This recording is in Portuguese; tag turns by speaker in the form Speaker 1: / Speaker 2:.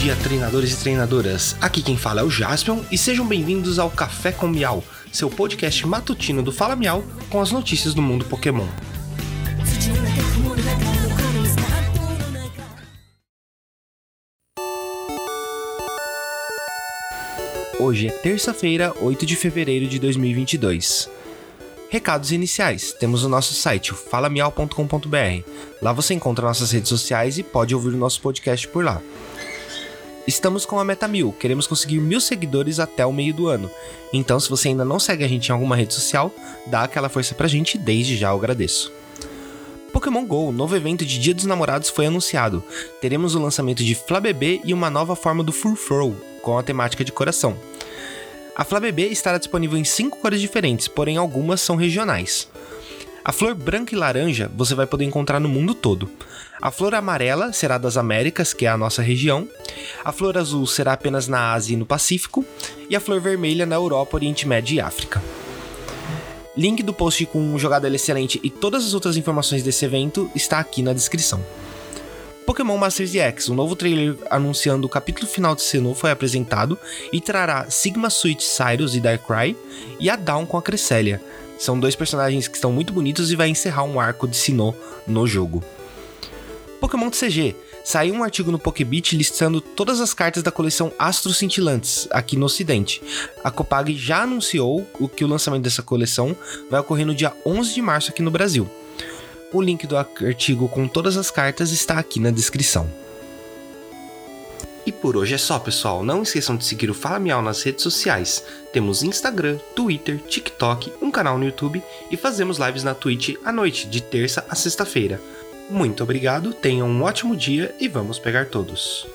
Speaker 1: dia, treinadores e treinadoras. Aqui quem fala é o Jaspion e sejam bem-vindos ao Café com Miau, seu podcast matutino do Fala Miau com as notícias do mundo Pokémon. Hoje é terça-feira, 8 de fevereiro de 2022. Recados iniciais. Temos o nosso site, falamial.com.br. Lá você encontra nossas redes sociais e pode ouvir o nosso podcast por lá. Estamos com a meta mil, queremos conseguir mil seguidores até o meio do ano. Então, se você ainda não segue a gente em alguma rede social, dá aquela força pra gente, desde já eu agradeço. Pokémon GO, novo evento de Dia dos Namorados, foi anunciado. Teremos o lançamento de Flabébé e uma nova forma do Furfurl, com a temática de coração. A Flabébé estará disponível em cinco cores diferentes, porém algumas são regionais. A flor branca e laranja você vai poder encontrar no mundo todo. A flor amarela será das Américas, que é a nossa região. A flor azul será apenas na Ásia e no Pacífico. E a flor vermelha na Europa, Oriente Médio e África. Link do post com jogada excelente e todas as outras informações desse evento está aqui na descrição. Pokémon Masters X, um novo trailer anunciando o capítulo final de Sinnoh foi apresentado e trará Sigma Suite Cyrus e Darkrai e a Dawn com a Cresselia. São dois personagens que estão muito bonitos e vai encerrar um arco de Sinnoh no jogo. Pokémon TCG. Saiu um artigo no Pokébit listando todas as cartas da coleção Astros Cintilantes aqui no ocidente. A Copag já anunciou o que o lançamento dessa coleção vai ocorrer no dia 11 de março aqui no Brasil. O link do artigo com todas as cartas está aqui na descrição. E por hoje é só, pessoal. Não esqueçam de seguir o Fala Miau nas redes sociais. Temos Instagram, Twitter, TikTok, um canal no YouTube e fazemos lives na Twitch à noite, de terça a sexta-feira. Muito obrigado, tenham um ótimo dia e vamos pegar todos.